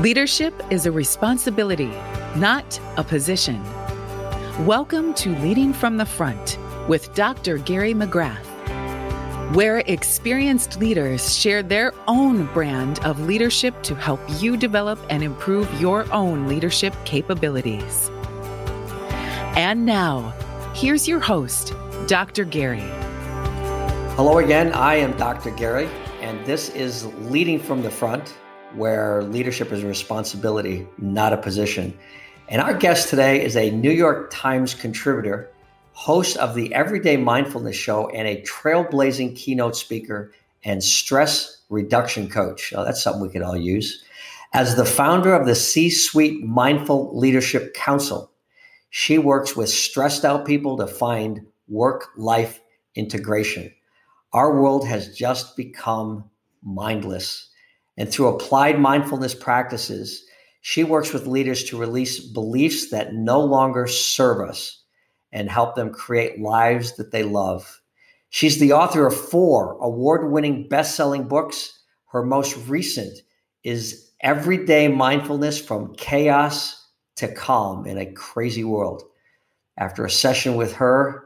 Leadership is a responsibility, not a position. Welcome to Leading from the Front with Dr. Gary McGrath, where experienced leaders share their own brand of leadership to help you develop and improve your own leadership capabilities. And now, here's your host, Dr. Gary. Hello again. I am Dr. Gary, and this is Leading from the Front where leadership is a responsibility, not a position. And our guest today is a New York Times contributor, host of the Everyday Mindfulness Show, and a trailblazing keynote speaker and stress reduction coach. Oh, that's something we could all use. As the founder of the C Suite Mindful Leadership Council, she works with stressed out people to find work life integration. Our world has just become mindless. And through applied mindfulness practices, she works with leaders to release beliefs that no longer serve us and help them create lives that they love. She's the author of four award winning best selling books. Her most recent is Everyday Mindfulness from Chaos to Calm in a Crazy World. After a session with her,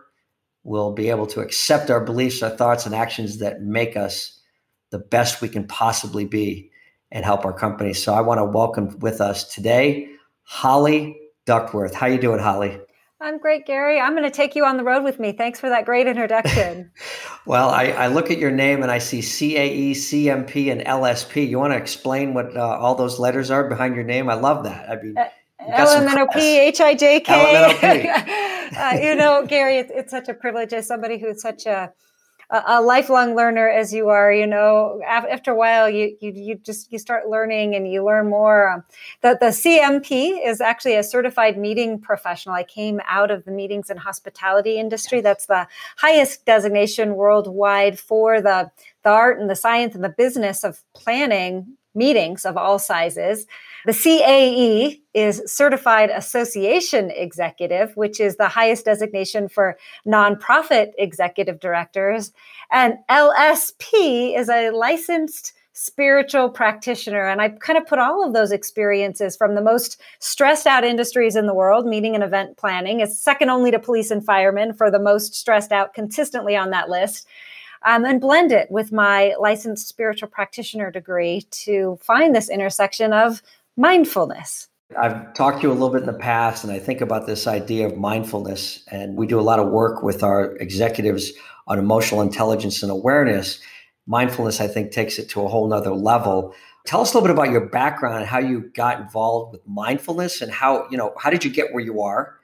we'll be able to accept our beliefs, our thoughts, and actions that make us the best we can possibly be and help our company. So I want to welcome with us today Holly Duckworth. How you doing, Holly? I'm great, Gary. I'm going to take you on the road with me. Thanks for that great introduction. well, I, I, look at your name and I see CAE, CMP, and LSP. You want to explain what uh, all those letters are behind your name? I love that. I mean, uh, LMNOP, HIJK. Uh, you know, Gary, it's, it's such a privilege as somebody who's such a a, lifelong learner as you are you know after a while you, you you just you start learning and you learn more. Um, the, the cmp is actually a certified meeting professional. I came out of the meetings and hospitality industry. That's the highest designation worldwide for the the art and the science and the business of planning meetings of all sizes the CAE is Certified Association Executive, which is the highest designation for nonprofit executive directors. And LSP is a licensed spiritual practitioner. And I kind of put all of those experiences from the most stressed out industries in the world, meeting and event planning, is second only to police and firemen for the most stressed out consistently on that list. Um, and blend it with my licensed spiritual practitioner degree to find this intersection of mindfulness? I've talked to you a little bit in the past, and I think about this idea of mindfulness. And we do a lot of work with our executives on emotional intelligence and awareness. Mindfulness, I think, takes it to a whole nother level. Tell us a little bit about your background and how you got involved with mindfulness and how, you know, how did you get where you are?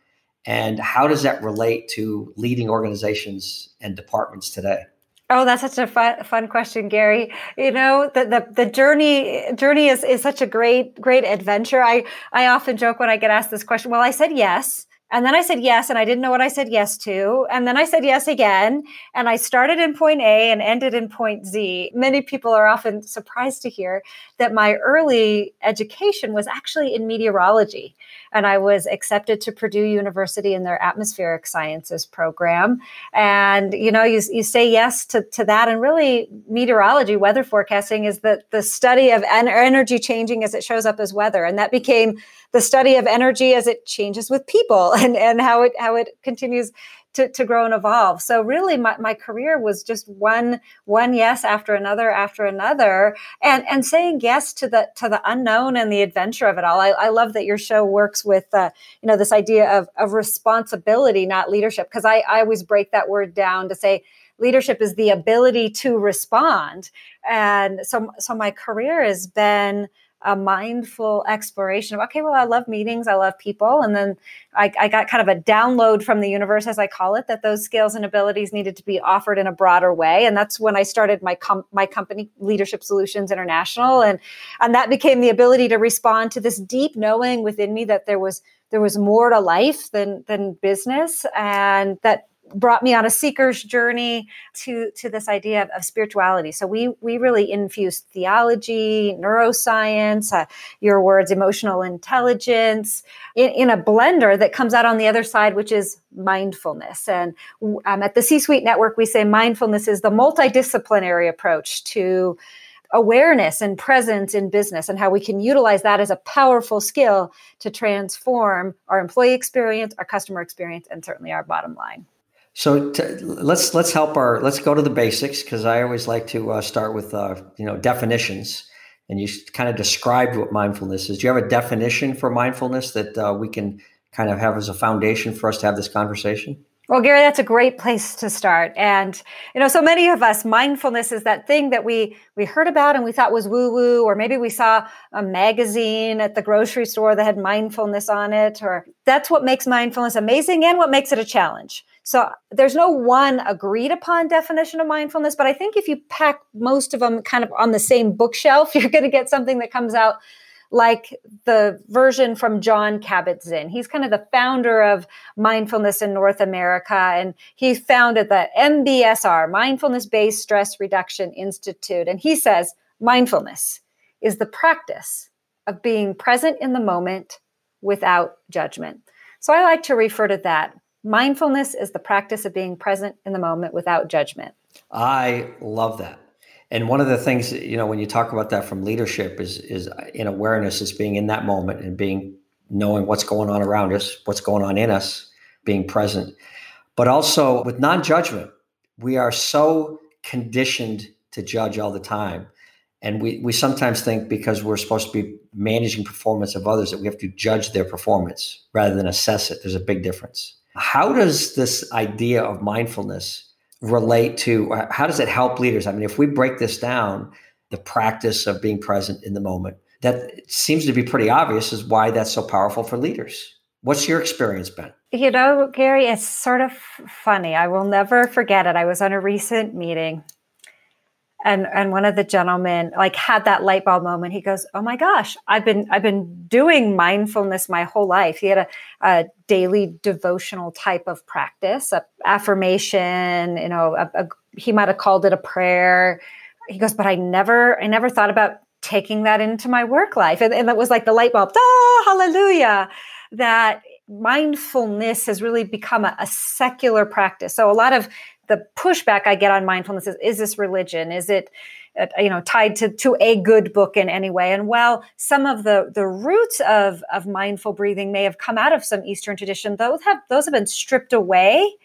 And how does that relate to leading organizations and departments today? Oh, that's such a fun, fun question, Gary. You know, the, the, the journey, journey is, is such a great, great adventure. I, I often joke when I get asked this question, well, I said yes. And then I said yes, and I didn't know what I said yes to. And then I said yes again. And I started in point A and ended in point Z. Many people are often surprised to hear that my early education was actually in meteorology. And I was accepted to Purdue University in their atmospheric sciences program. And, you know, you, you say yes to, to that. And really, meteorology, weather forecasting, is the, the study of en- energy changing as it shows up as weather. And that became the study of energy as it changes with people and, and how it how it continues to, to grow and evolve. So really my, my career was just one one yes after another after another and and saying yes to the to the unknown and the adventure of it all. I, I love that your show works with uh, you know this idea of, of responsibility, not leadership, because I, I always break that word down to say leadership is the ability to respond. And so so my career has been a mindful exploration of okay well i love meetings i love people. And then I, I, got kind of a download from the universe as i call it that those skills and abilities needed to be offered in a broader way. And that's when i started my com- my company leadership solutions international. And and that became the ability to respond to this deep knowing within me that there was there was more to life than than business. And that brought me on a seeker's journey to to this idea of, of spirituality. So we we really infused theology neuroscience uh, your words emotional intelligence in, in, a blender that comes out on the other side which is mindfulness. And um, at the c suite network we say mindfulness is the multidisciplinary approach to awareness and presence in business and how we can utilize that as a powerful skill to transform our employee experience our customer experience and certainly our bottom line so to, let's let's help our let's go to the basics because I always like to uh, start with uh, you know definitions. And you kind of described what mindfulness is. Do you have a definition for mindfulness that uh, we can kind of have as a foundation for us to have this conversation? Well, Gary, that's a great place to start. And you know, so many of us, mindfulness is that thing that we we heard about and we thought was woo woo, or maybe we saw a magazine at the grocery store that had mindfulness on it, or that's what makes mindfulness amazing and what makes it a challenge. So there's no one agreed upon definition of mindfulness, but I think if you pack most of them kind of on the same bookshelf, you're going to get something that comes out like the version from Jon Kabat-Zinn. He's kind of the founder of mindfulness in North America, and he founded the MBSR, Mindfulness Based Stress Reduction Institute. And he says mindfulness is the practice of being present in the moment without judgment. So I like to refer to that Mindfulness is the practice of being present in the moment without judgment. I love that. And one of the things, you know, when you talk about that from leadership is is in awareness is being in that moment and being knowing what's going on around us, what's going on in us, being present. But also with non-judgment, we are so conditioned to judge all the time. And we, we sometimes think because we're supposed to be managing performance of others that we have to judge their performance rather than assess it. There's a big difference. How does this idea of mindfulness relate to, uh, how does it help leaders? I mean, if we break this down, the practice of being present in the moment, that seems to be pretty obvious is why that's so powerful for leaders. What's your experience been? You know, Gary, it's sort of funny. I will never forget it. I was on a recent meeting and and one of the gentlemen like had that light bulb moment. He goes oh my gosh i've been i've been doing mindfulness my whole life. He had a, a daily devotional type of practice a affirmation you know a, a, he might have called it a prayer. He goes but i never i never thought about taking that into my work life. And, and that was like the light bulb oh hallelujah that mindfulness has really become a, a, secular practice. So a lot of the pushback I get on mindfulness is, is this religion? Is it, uh, you know, tied to, to a good book in any way? And while some of the, the roots of, of mindful breathing may have come out of some Eastern tradition, those have, those have been stripped away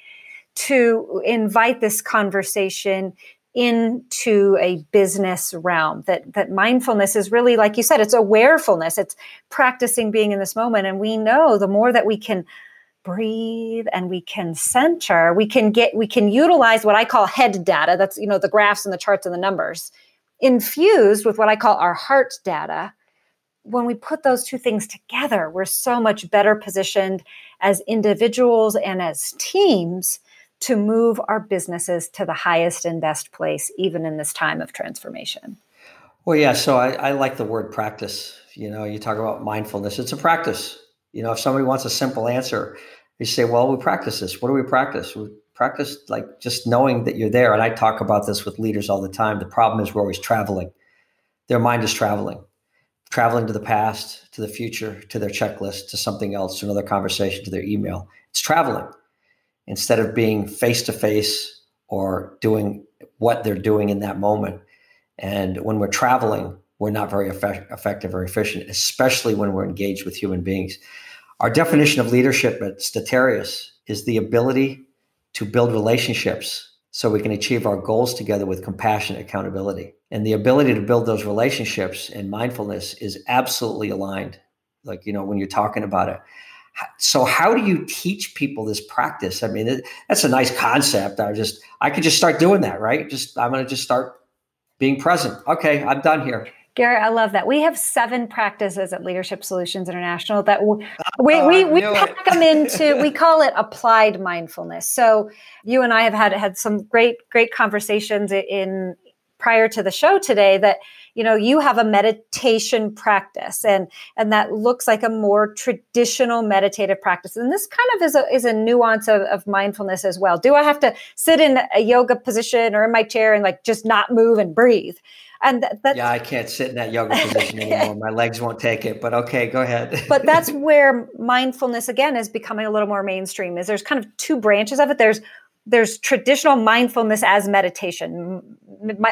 to invite this conversation into a business realm that that mindfulness is really like you said it's awarefulness it's practicing being in this moment and we know the more that we can breathe and we can center we can get we can utilize what i call head data that's you know the graphs and the charts and the numbers infused with what i call our heart data. When we put those two things together we're so much better positioned as individuals and as teams to move our businesses to the highest and best place even in this time of transformation. Well yeah so I, I like the word practice. You know you talk about mindfulness it's a practice you know if somebody wants a simple answer you say, well, we practice this. What do we practice? We practice like just knowing that you're there. And I talk about this with leaders all the time. The problem is we're always traveling. Their mind is traveling, traveling to the past, to the future, to their checklist, to something else, to another conversation, to their email. It's traveling instead of being face to face or doing what they're doing in that moment. And when we're traveling, we're not very effect- effective or efficient, especially when we're engaged with human beings. Our definition of leadership at Stratarius is the ability to build relationships so we can achieve our goals together with compassion and accountability. And the ability to build those relationships and mindfulness is absolutely aligned. Like, you know, when you're talking about it. So how do you teach people this practice? I mean, it, that's a nice concept. I just, I could just start doing that, right? Just, I'm going to just start being present. Okay, I'm done here. Gary, I love that. We have seven practices at Leadership Solutions International that ah, we we, we, we pack them into. We call it applied mindfulness. So you and I have had had some great great conversations in prior to the show today that you know you have a meditation practice and and that looks like a more traditional meditative practice. And this kind of is a is a nuance of, of mindfulness as well. Do i have to sit in a yoga position or in my chair and like just not move and breathe? And that, yeah i can't sit in that yoga position anymore. My legs won't take it but okay go ahead. But that's where mindfulness again is becoming a little more mainstream is there's kind of two branches of it. There's there's traditional mindfulness as meditation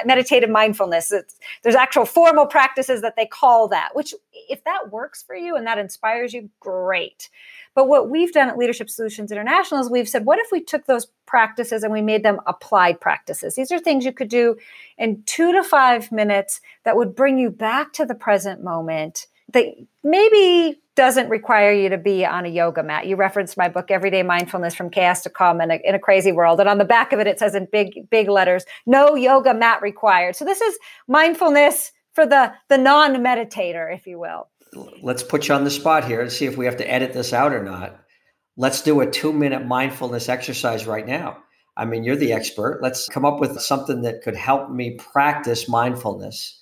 meditative mindfulness it's, there's actual formal practices that they call that which if that works for you and that inspires you great but what we've done at Leadership Solutions International is we've said, what if we took those practices and we made them applied practices? These are things you could do in two to five minutes that would bring you back to the present moment that maybe doesn't require you to be on a yoga mat. You referenced my book, Everyday Mindfulness from Chaos to Calm in a, in a Crazy World. And on the back of it, it says in big, big letters, no yoga mat required. So this is mindfulness for the, the non-meditator, if you will let's put you on the spot here and see if we have to edit this out or not. Let's do a two minute mindfulness exercise right now. I mean, you're the expert. Let's come up with something that could help me practice mindfulness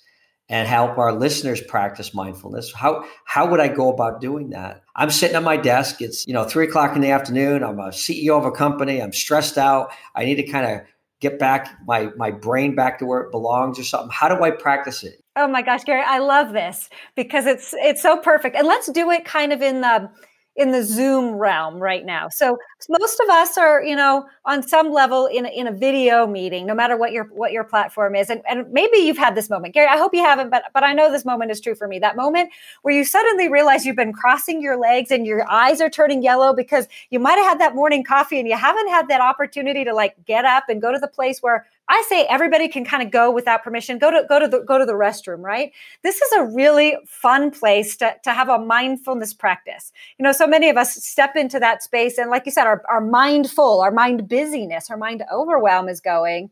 and help our listeners practice mindfulness. How how would I go about doing that? I'm sitting at my desk. It's you know three o'clock in the afternoon. I'm a CEO of a company. I'm stressed out. I need to kind of get back my my brain back to where it belongs or something. How do I practice it? Oh my gosh, Gary, I love this because it's it's so perfect. And let's do it kind of in the in the Zoom realm right now. So most of us are, you know, on some level in in a video meeting, no matter what your what your platform is. And, and maybe you've had this moment, Gary. I hope you haven't, but but I know this moment is true for me. That moment where you suddenly realize you've been crossing your legs and your eyes are turning yellow because you might have had that morning coffee and you haven't had that opportunity to like get up and go to the place where I say everybody can kind of go without permission. Go to go to the go to the restroom, right? This is a really fun place to, to have a mindfulness practice. You know, so many of us step into that space, and like you said, our, our mind full, our mind busyness, our mind overwhelm is going.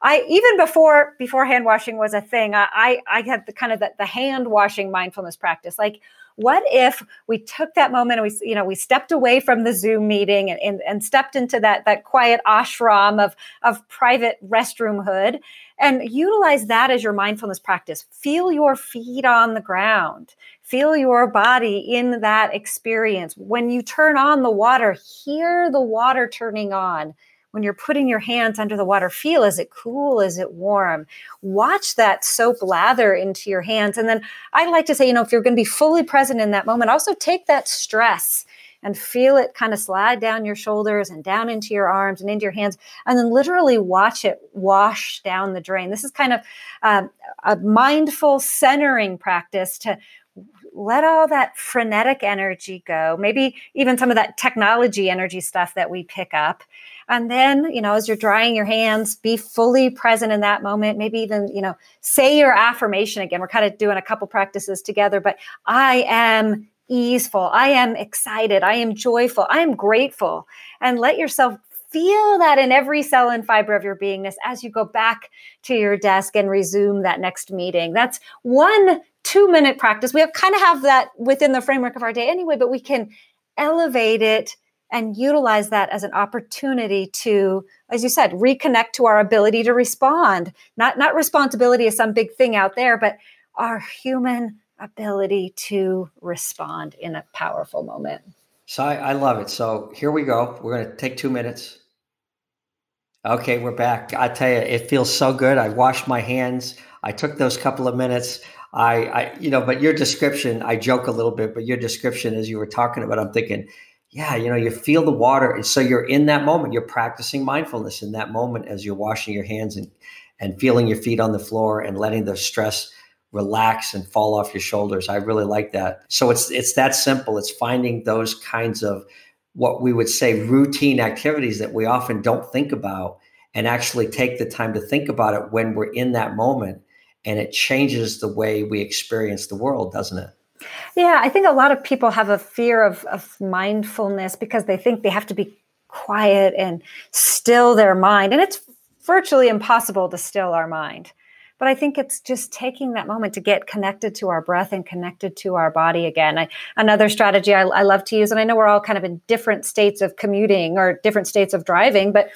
I even before before hand washing was a thing, I I, I had the kind of the, the hand washing mindfulness practice. Like what if we took that moment and we, you know, we stepped away from the Zoom meeting and, and, and stepped into that, that quiet ashram of, of private restroom hood and utilize that as your mindfulness practice. Feel your feet on the ground. Feel your body in that experience. When you turn on the water, hear the water turning on when you're putting your hands under the water, feel is it cool? Is it warm? Watch that soap lather into your hands. And then I like to say, you know, if you're going to be fully present in that moment, also take that stress and feel it kind of slide down your shoulders and down into your arms and into your hands, and then literally watch it wash down the drain. This is kind of um, a mindful centering practice to let all that frenetic energy go, maybe even some of that technology energy stuff that we pick up, and then, you know, as you're drying your hands, be fully present in that moment. Maybe even, you know, say your affirmation again. We're kind of doing a couple practices together, but I am easeful. I am excited. I am joyful. I am grateful. And let yourself feel that in every cell and fiber of your beingness as you go back to your desk and resume that next meeting. That's one two minute practice. We have kind of have that within the framework of our day anyway, but we can elevate it and utilize that as an opportunity to as you said reconnect to our ability to respond. Not not responsibility is some big thing out there but our human ability to respond in a powerful moment. So I, I love it. So here we go. We're going to take two minutes. Okay we're back. I tell you it feels so good. I washed my hands. I took those couple of minutes. I, I you know but your description i joke a little bit but your description as you were talking about i'm thinking yeah, you know, you feel the water. And so you're in that moment, you're practicing mindfulness in that moment as you're washing your hands and, and feeling your feet on the floor and letting the stress relax and fall off your shoulders. I really like that. So it's it's that simple. It's finding those kinds of what we would say routine activities that we often don't think about and actually take the time to think about it when we're in that moment and it changes the way we experience the world, doesn't it? Yeah, I think a lot of people have a fear of, of mindfulness because they think they have to be quiet and still their mind. And it's virtually impossible to still our mind. but I think it's just taking that moment to get connected to our breath and connected to our body again. I, another strategy I, I love to use, and I know we're all kind of in different states of commuting or different states of driving, but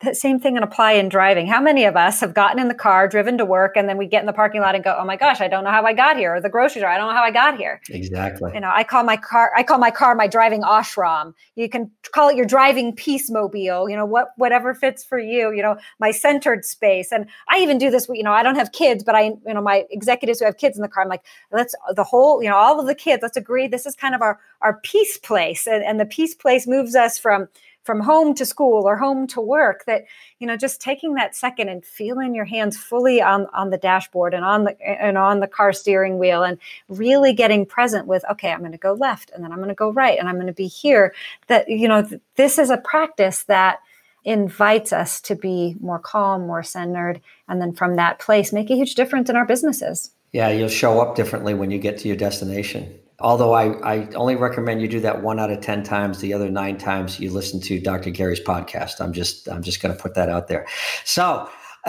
that same thing and apply in driving. How many of us have gotten in the car, driven to work, and then we get in the parking lot and go, "Oh my gosh, I don't know how I got here," or the grocery store, "I don't know how I got here." Exactly. You know, I call my car, I call my car my driving ashram. You can call it your driving peace mobile. You know, what whatever fits for you. You know, my centered space, and I even do this. You know, I don't have kids, but I, you know, my executives who have kids in the car, I'm like, let's the whole, you know, all of the kids, let's agree this is kind of our our peace place, and, and the peace place moves us from from home to school or home to work that you know just taking that second and feeling your hands fully on on the dashboard and on the and on the car steering wheel and really getting present with okay i'm going to go left and then i'm going to go right and i'm going to be here that you know th- this is a practice that invites us to be more calm more centered and then from that place make a huge difference in our businesses. Yeah you'll show up differently when you get to your destination although I, I only recommend you do that one out of 10 times the other nine times you listen to dr gary's podcast. I'm just i'm just going to put that out there. So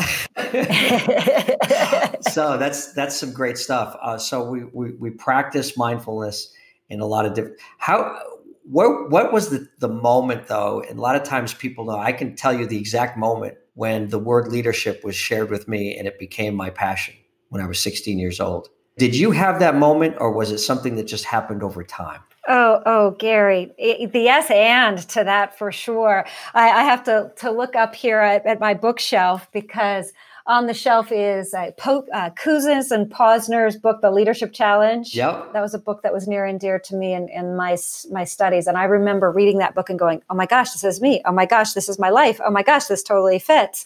so that's that's some great stuff. Uh, so we, we we practice mindfulness in a lot of different how what what was the the moment though? And a lot of times people know i can tell you the exact moment when the word leadership was shared with me and it became my passion when i was 16 years old did you have that moment, or was it something that just happened over time? Oh, oh, Gary, it, the yes and to that for sure. I, I have to to look up here at, at, my bookshelf because on the shelf is uh, po- uh, and Posner's book, The Leadership Challenge. Yep. That was a book that was near and dear to me in, in my my studies, and I remember reading that book and going, "Oh my gosh, this is me! Oh my gosh, this is my life! Oh my gosh, this totally fits."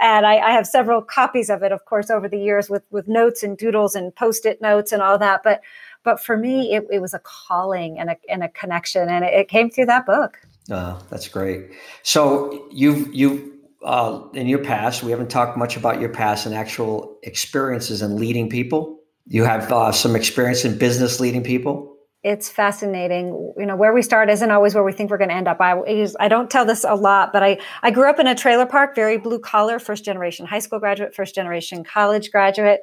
And I, I, have several copies of it, of course, over the years with with notes and doodles and post-it notes and all that. But but for me, it, it was a calling and a and a connection, and it, it came through that book. Oh, that's great. So you've you uh, in your past, we haven't talked much about your past and actual experiences in leading people. You have uh, some experience in business leading people it's fascinating. You know, where we start isn't always where we think we're going to end up. I, I don't tell this a lot, but I, I grew up in a trailer park, very blue collar, first generation high school graduate, first generation college graduate.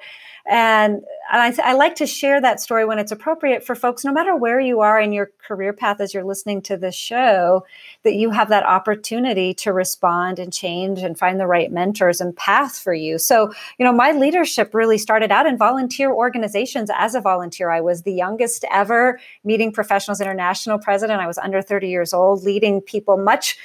And I, I, like to share that story when it's appropriate for folks, no matter where you are in your career path as you're listening to this show, that you have that opportunity to respond and change and find the right mentors and path for you. So, you know, my leadership really started out in volunteer organizations as a volunteer. I was the youngest ever meeting professionals international president. I was under 30 years old, leading people much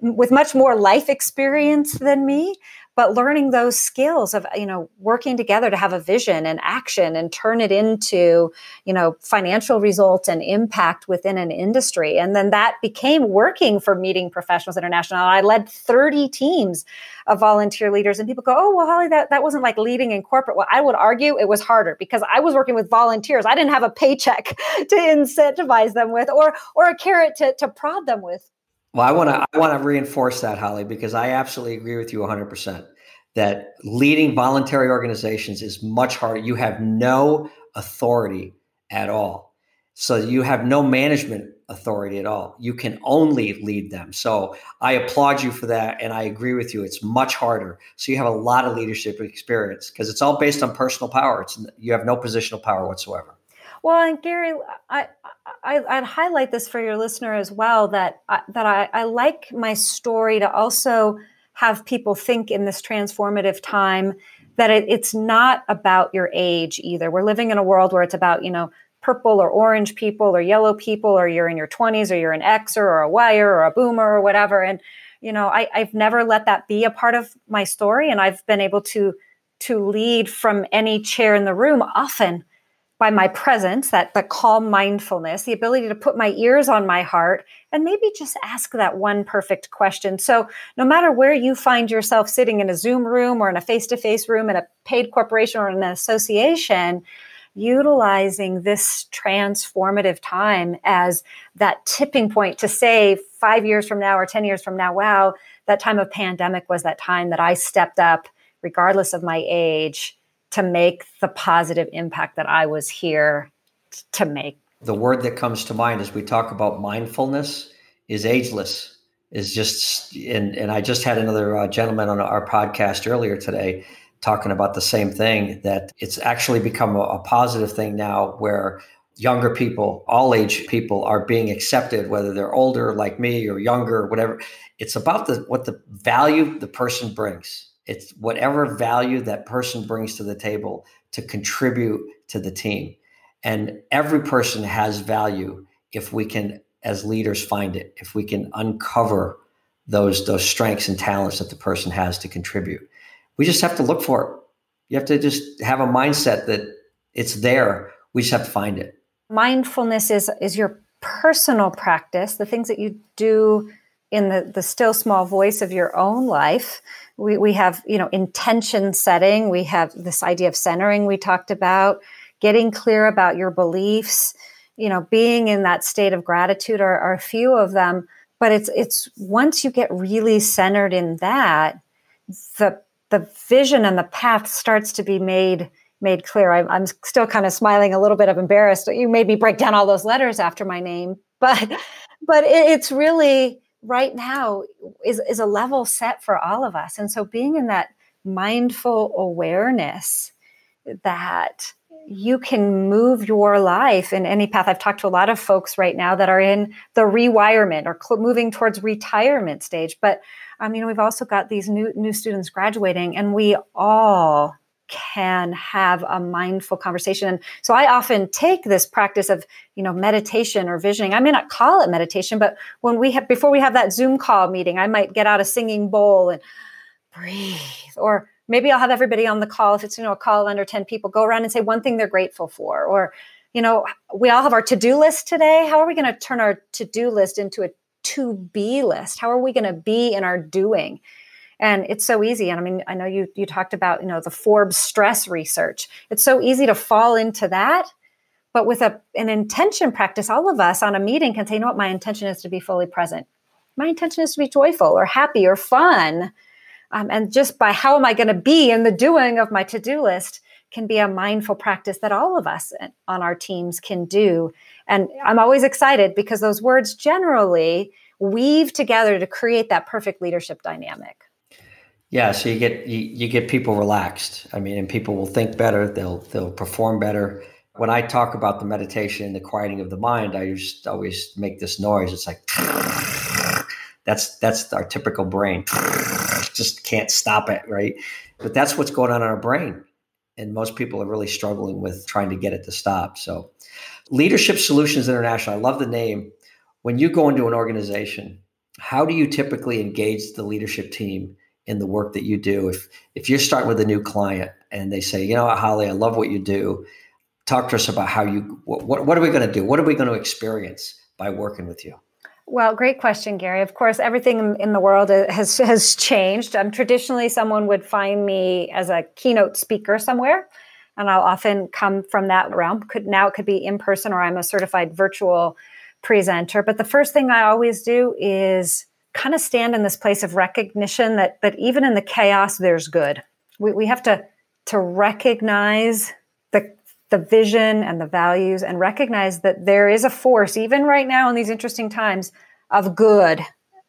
with much more life experience than me but learning those skills of you know working together to have a vision and action and turn it into you know financial results and impact within an industry. And then that became working for meeting professionals international. I led 30 teams of volunteer leaders and people go oh well holly that, that wasn't like leading in corporate. Well i would argue it was harder because i was working with volunteers. I didn't have a paycheck to incentivize them with or or a carrot to, to prod them with well, I want to I want to reinforce that, Holly, because I absolutely agree with you 100% that leading voluntary organizations is much harder. You have no authority at all. So you have no management authority at all. You can only lead them. So I applaud you for that. And I agree with you. It's much harder. So you have a lot of leadership experience because it's all based on personal power. It's, you have no positional power whatsoever. Well, and Gary, I, I would highlight this for your listener as well that I, that I, I like my story to also have people think in this transformative time that it, it's not about your age either. We're living in a world where it's about you know purple or orange people or yellow people or you're in your 20s or you're an Xer or a Yer or a boomer or whatever. And you know I, I've never let that be a part of my story, and I've been able to to lead from any chair in the room often by my presence, that the calm mindfulness, the ability to put my ears on my heart and maybe just ask that one perfect question. So, no matter where you find yourself sitting in a Zoom room or in a face to face room in a paid corporation or an association, utilizing this transformative time as that tipping point to say five years from now or 10 years from now, wow, that time of pandemic was that time that I stepped up, regardless of my age to make the positive impact that I was here to make. The word that comes to mind as we talk about mindfulness is ageless. Is just and and I just had another uh, gentleman on our podcast earlier today talking about the same thing that it's actually become a, a positive thing now where younger people, all age people are being accepted, whether they're older like me or younger, or whatever. It's about the what the value the person brings. It's whatever value that person brings to the table to contribute to the team. And every person has value if we can, as leaders, find it, if we can uncover those, those strengths and talents that the person has to contribute. We just have to look for it. You have to just have a mindset that it's there. We just have to find it. Mindfulness is, is your personal practice, the things that you do in the, the still small voice of your own life. We, we have you know intention setting. We have this idea of centering we talked about getting clear about your beliefs you know being in that state of gratitude are, are a few of them. But it's it's once you get really centered in that the the vision and the path starts to be made made clear. I, i'm still kind of smiling a little bit of embarrassed. You made me break down all those letters after my name. But but it, it's really right now is, is a level set for all of us. And so being in that mindful awareness that you can move your life in any path. I've talked to a lot of folks right now that are in the rewirement or cl- moving towards retirement stage. But um, you know, we've also got these new new students graduating, and we all can have a mindful conversation. And so I often take this practice of, you know, meditation or visioning. I may not call it meditation, but when we have before we have that Zoom call meeting, I might get out a singing bowl and breathe. Or maybe I'll have everybody on the call if it's, you know, a call under 10 people, go around and say one thing they're grateful for. Or, you know, we all have our to-do list today. How are we going to turn our to-do list into a to be list? How are we going to be in our doing? And it's so easy. And i mean i know you you talked about you know the forbes stress research. It's so easy to fall into that but with a, an intention practice all of us on a meeting can say you know what? My intention is to be fully present. My intention is to be joyful or happy or fun. Um, and just by how am i going to be in the doing of my to-do list can be a mindful practice that all of us on our teams can do. And i'm always excited because those words generally weave together to create that perfect leadership dynamic yeah, so you get you, you get people relaxed. I mean, and people will think better. They'll they'll perform better. When I talk about the meditation, and the quieting of the mind, I just always make this noise. It's like that's that's our typical brain. Just can't stop it, right? But that's what's going on in our brain, and most people are really struggling with trying to get it to stop. So, Leadership Solutions International. I love the name. When you go into an organization, how do you typically engage the leadership team? In the work that you do. If if you're starting with a new client and they say, you know what, Holly, I love what you do. Talk to us about how you what what are we going to do? What are we going to experience by working with you? Well, great question, Gary. Of course, everything in the world has has changed. Um, traditionally, someone would find me as a keynote speaker somewhere, and I'll often come from that realm. Could now it could be in person or I'm a certified virtual presenter. But the first thing I always do is kind of stand in this place of recognition that that even in the chaos there's good. We, we have to to recognize the the vision and the values and recognize that there is a force even right now in these interesting times of good.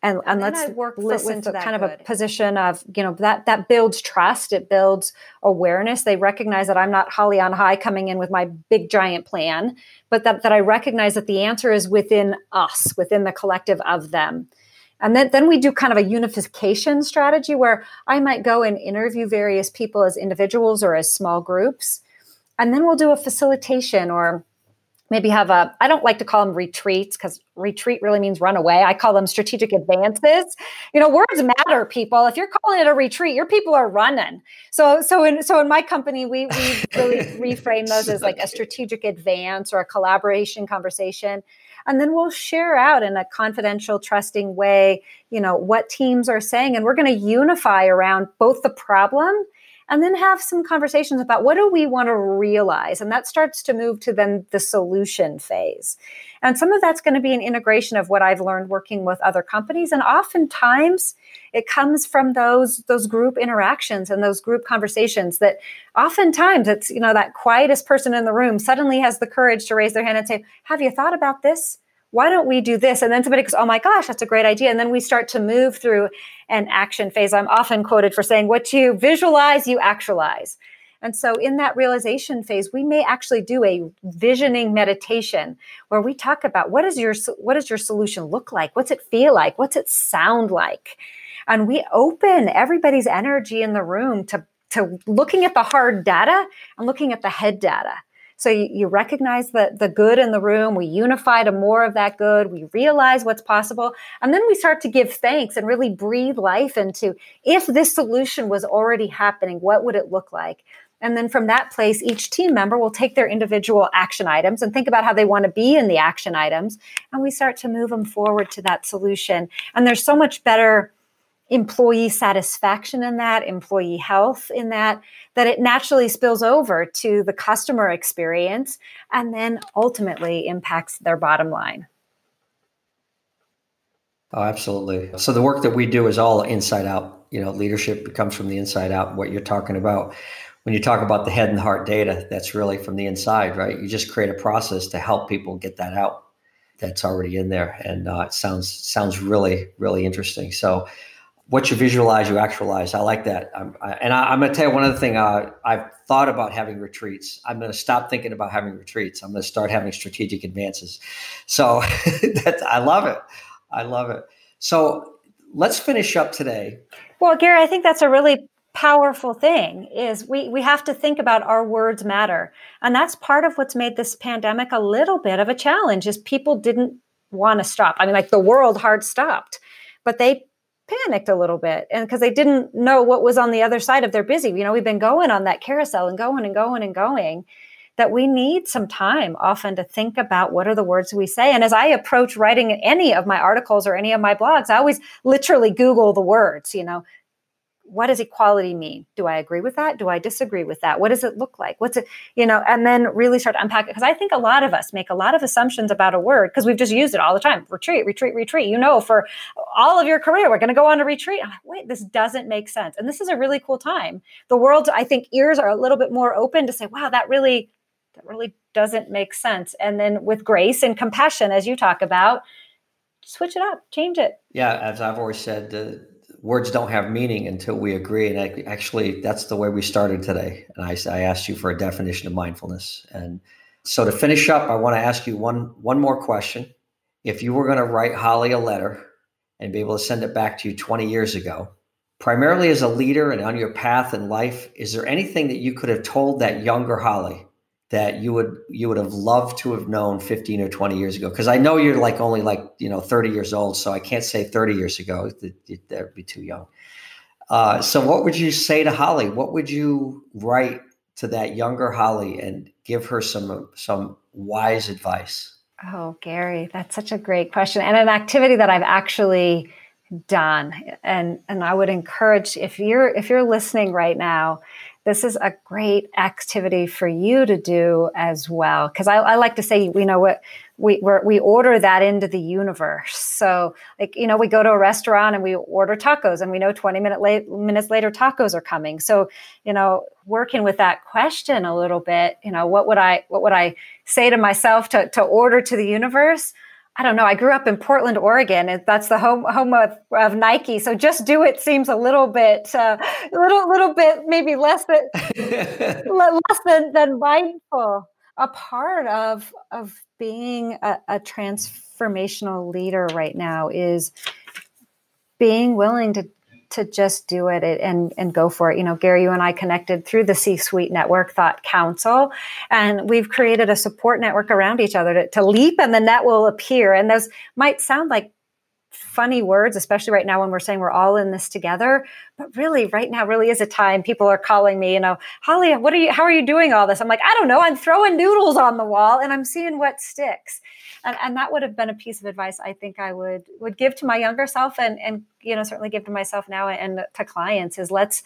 And, and, and let's work listen to kind good. of a position of you know that that builds trust it builds awareness. They recognize that i'm not holly on high coming in with my big giant plan but that, that i recognize that the answer is within us within the collective of them and then, then we do kind of a unification strategy where I might go and interview various people as individuals or as small groups. And then we'll do a facilitation or maybe have a, I don't like to call them retreats because retreat really means run away. I call them strategic advances. You know, words matter, people. If you're calling it a retreat, your people are running. So, so in, so in my company, we, we really reframe those as like a strategic advance or a collaboration conversation and then we'll share out in a confidential trusting way you know what teams are saying. And we're going to unify around both the problem and then have some conversations about what do we want to realize? And that starts to move to then the solution phase. And some of that's going to be an integration of what i've learned working with other companies and oftentimes it comes from those those group interactions and those group conversations that oftentimes it's you know that quietest person in the room suddenly has the courage to raise their hand and say have you thought about this why don't we do this? And then somebody goes, oh my gosh, that's a great idea. And then we start to move through an action phase. I'm often quoted for saying, what you visualize, you actualize. And so, in that realization phase, we may actually do a visioning meditation where we talk about what is your what does your solution look like? What's it feel like? What's it sound like? And we open everybody's energy in the room to to looking at the hard data and looking at the head data. So you, you, recognize the, the good in the room. We unify to more of that good. We realize what's possible. And then we start to give thanks and really breathe life into if this solution was already happening, what would it look like? And then from that place, each team member will take their individual action items and think about how they want to be in the action items. And we start to move them forward to that solution. And there's so much better employee satisfaction in that, employee health in that, that it naturally spills over to the customer experience and then ultimately impacts their bottom line. Oh, absolutely. So the work that we do is all inside out. You know, leadership comes from the inside out. What you're talking about when you talk about the head and heart data, that's really from the inside, right? You just create a process to help people get that out. That's already in there, and uh, it sounds sounds really really interesting. So what you visualize, you actualize. I like that. I, and I, am going to tell you one other thing. Uh, I've thought about having retreats. I'm going to stop thinking about having retreats. I'm going to start having strategic advances. So that's, I love it. I love it. So let's finish up today. Well, Gary, I think that's a really powerful thing is we we have to think about our words matter and that's part of what's made this pandemic a little bit of a challenge is people didn't want to stop i mean like the world hard stopped but they panicked a little bit and because they didn't know what was on the other side of their busy. You know we've been going on that carousel and going and going and going that we need some time often to think about what are the words we say. And as i approach writing any of my articles or any of my blogs i always literally google the words you know what does equality mean? Do I agree with that? Do I disagree with that? What does it look like? What's it, you know, and then really start to unpack it. Because I think a lot of us make a lot of assumptions about a word because we've just used it all the time. Retreat, retreat, retreat. You know, for all of your career, we're going to go on a retreat. Like, Wait, this doesn't make sense. And this is a really cool time. The world, I think, ears are a little bit more open to say, wow, that really, that really doesn't make sense. And then with grace and compassion, as you talk about, switch it up, change it. Yeah, as I've always said, uh, words don't have meaning until we agree. And actually, that's the way we started today. And I, I asked you for a definition of mindfulness. And so to finish up, I want to ask you one one more question. If you were going to write Holly a letter and be able to send it back to you 20 years ago, primarily as a leader and on your path in life, is there anything that you could have told that younger Holly that you would you would have loved to have known 15 or 20 years ago. Because i know you're like only like you know 30 years old so i can't say 30 years ago that would be too young. Uh, so what would you say to holly? What would you write to that younger holly and give her some some wise advice? Oh gary that's such a great question and an activity that i've actually done. And and i would encourage if you're if you're listening right now this is a great activity for you to do as well. Because I, I, like to say, you know, what we we order that into the universe. So, like, you know, we go to a restaurant and we order tacos, and we know 20 minute late, minutes later tacos are coming. So, you know, working with that question a little bit, you know, what would I what would I say to myself to to order to the universe? I don't know. I grew up in Portland, Oregon, and that's the home home of, of Nike. So just do it seems a little bit, uh, little little bit maybe less than less than, than mindful. A part of of being a, a transformational leader right now is being willing to to just do it and and go for it. You know, Gary, you and I connected through the C-suite network Thought Council, and we've created a support network around each other to, to leap, and the net will appear. And those might sound like funny words, especially right now when we're saying we're all in this together. But really, right now really is a time people are calling me, you know, Holly, what are you, how are you doing all this? I'm like, I don't know. I'm throwing noodles on the wall and I'm seeing what sticks. And, and that would have been a piece of advice I think I would would give to my younger self and and you know certainly give to myself now and to clients is let's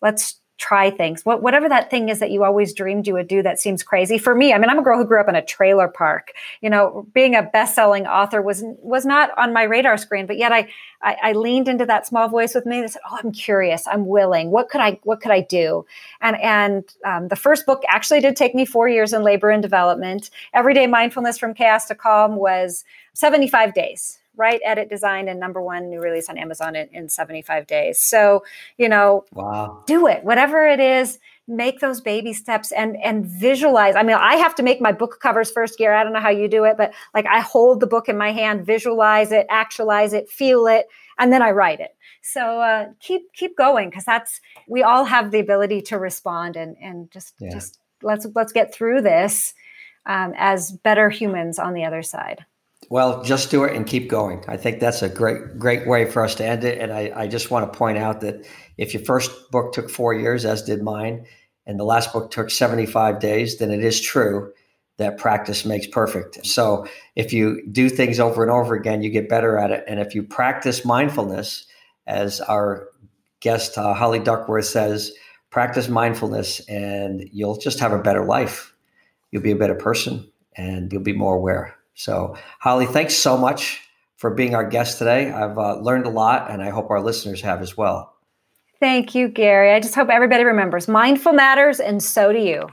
let's try things. What, whatever that thing is that you always dreamed you would do that seems crazy. For me, I mean, I'm a girl who grew up in a trailer park. You know, being a best-selling author was was not on my radar screen, but yet I, I, I leaned into that small voice with me that said, "Oh, I'm curious. I'm willing. What could I what could I do?" And and um, the first book actually did take me four years in labor and development. Everyday mindfulness from chaos to calm was 75 days write, edit, design, and number one new release on Amazon in, in 75 days. So, you know, wow. do it. Whatever it is, make those baby steps and and visualize. I mean, I have to make my book covers first Gear. I don't know how you do it, but like I hold the book in my hand, visualize it, actualize it, feel it, and then I write it. So uh, keep keep going because that's we all have the ability to respond and and just yeah. just let's let's get through this um, as better humans on the other side. Well, just do it and keep going. I think that's a great, great way for us to end it. And I, I just want to point out that if your first book took four years, as did mine, and the last book took 75 days, then it is true that practice makes perfect. So if you do things over and over again, you get better at it. And if you practice mindfulness, as our guest uh, Holly Duckworth says, practice mindfulness and you'll just have a better life. You'll be a better person and you'll be more aware. So, Holly, thanks so much for being our guest today. I've uh, learned a lot, and I hope our listeners have as well. Thank you, Gary. I just hope everybody remembers mindful matters, and so do you.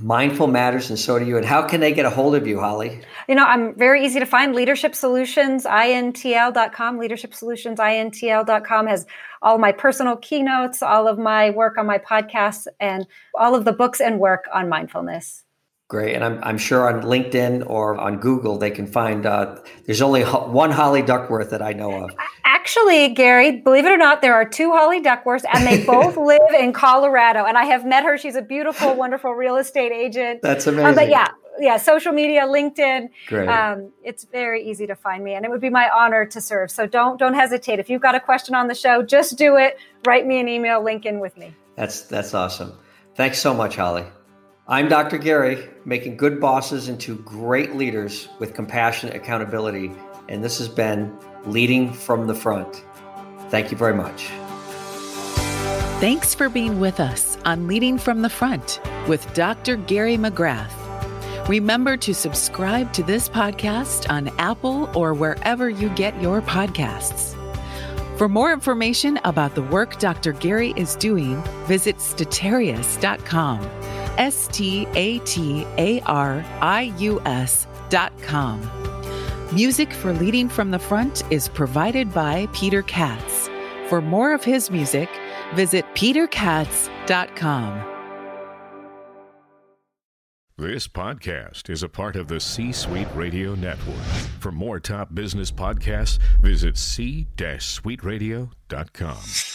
Mindful matters, and so do you. And how can they get a hold of you, Holly? You know, I'm very easy to find. Leadership Solutions, intl.com. Leadership Solutions, intl.com has all my personal keynotes, all of my work on my podcasts, and all of the books and work on mindfulness. Great. And I'm, I'm sure on LinkedIn or on Google, they can find, uh, there's only one Holly Duckworth that I know of. Actually, Gary, believe it or not, there are two Holly Duckworths and they both live in Colorado. And I have met her. She's a beautiful, wonderful real estate agent. That's amazing. Um, but yeah, yeah, social media, LinkedIn. Great. Um, it's very easy to find me and it would be my honor to serve. So don't, don't hesitate. If you've got a question on the show, just do it. Write me an email, link in with me. That's, that's awesome. Thanks so much, Holly. I'm Dr. Gary, making good bosses into great leaders with compassionate accountability. And this has been Leading from the Front. Thank you very much. Thanks for being with us on Leading from the Front with Dr. Gary McGrath. Remember to subscribe to this podcast on Apple or wherever you get your podcasts. For more information about the work Dr. Gary is doing, visit stratarius.com S T A T A R I U S dot com. Music for Leading from the Front is provided by Peter Katz. For more of his music, visit peterkatz.com. This podcast is a part of the C Suite Radio Network. For more top business podcasts, visit c-suiteradio.com.